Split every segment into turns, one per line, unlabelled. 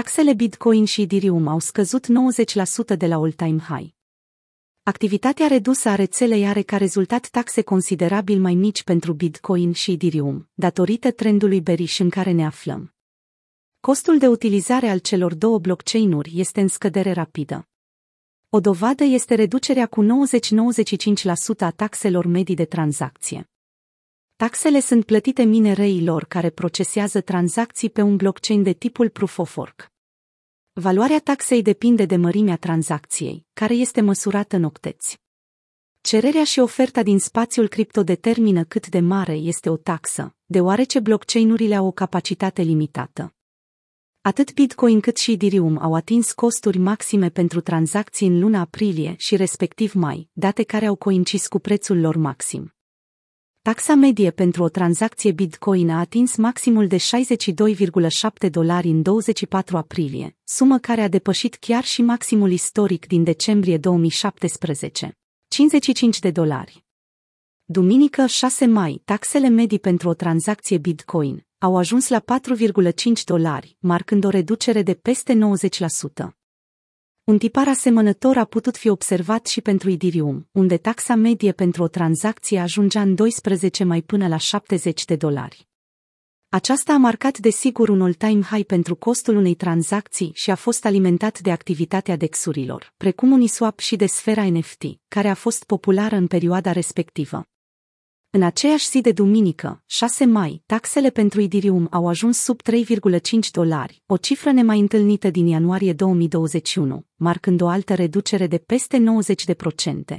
taxele Bitcoin și Ethereum au scăzut 90% de la all-time high. Activitatea redusă a rețelei are ca rezultat taxe considerabil mai mici pentru Bitcoin și Ethereum, datorită trendului bearish în care ne aflăm. Costul de utilizare al celor două blockchain-uri este în scădere rapidă. O dovadă este reducerea cu 90-95% a taxelor medii de tranzacție. Taxele sunt plătite minereilor care procesează tranzacții pe un blockchain de tipul Proof of Work. Valoarea taxei depinde de mărimea tranzacției, care este măsurată în octeți. Cererea și oferta din spațiul cripto determină cât de mare este o taxă, deoarece blockchain-urile au o capacitate limitată. Atât Bitcoin cât și Ethereum au atins costuri maxime pentru tranzacții în luna aprilie și respectiv mai, date care au coincis cu prețul lor maxim. Taxa medie pentru o tranzacție Bitcoin a atins maximul de 62,7 dolari în 24 aprilie, sumă care a depășit chiar și maximul istoric din decembrie 2017, 55 de dolari. Duminică 6 mai, taxele medii pentru o tranzacție Bitcoin au ajuns la 4,5 dolari, marcând o reducere de peste 90%. Un tipar asemănător a putut fi observat și pentru Ethereum, unde taxa medie pentru o tranzacție ajungea în 12 mai până la 70 de dolari. Aceasta a marcat desigur un all-time high pentru costul unei tranzacții și a fost alimentat de activitatea dexurilor, precum Uniswap și de sfera NFT, care a fost populară în perioada respectivă. În aceeași zi de duminică, 6 mai, taxele pentru Ethereum au ajuns sub 3,5 dolari, o cifră nemai întâlnită din ianuarie 2021, marcând o altă reducere de peste 90%.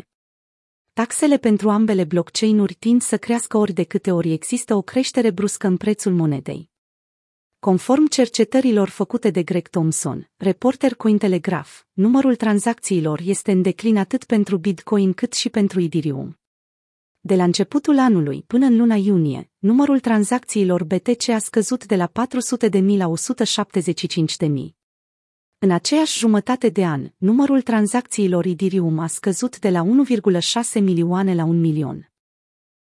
Taxele pentru ambele blockchain-uri tind să crească ori de câte ori există o creștere bruscă în prețul monedei. Conform cercetărilor făcute de Greg Thompson, reporter Cointelegraph, numărul tranzacțiilor este în declin atât pentru Bitcoin cât și pentru Ethereum. De la începutul anului până în luna iunie, numărul tranzacțiilor BTC a scăzut de la 400.000 la 175.000. În aceeași jumătate de an, numărul tranzacțiilor Ethereum a scăzut de la 1,6 milioane la 1 milion.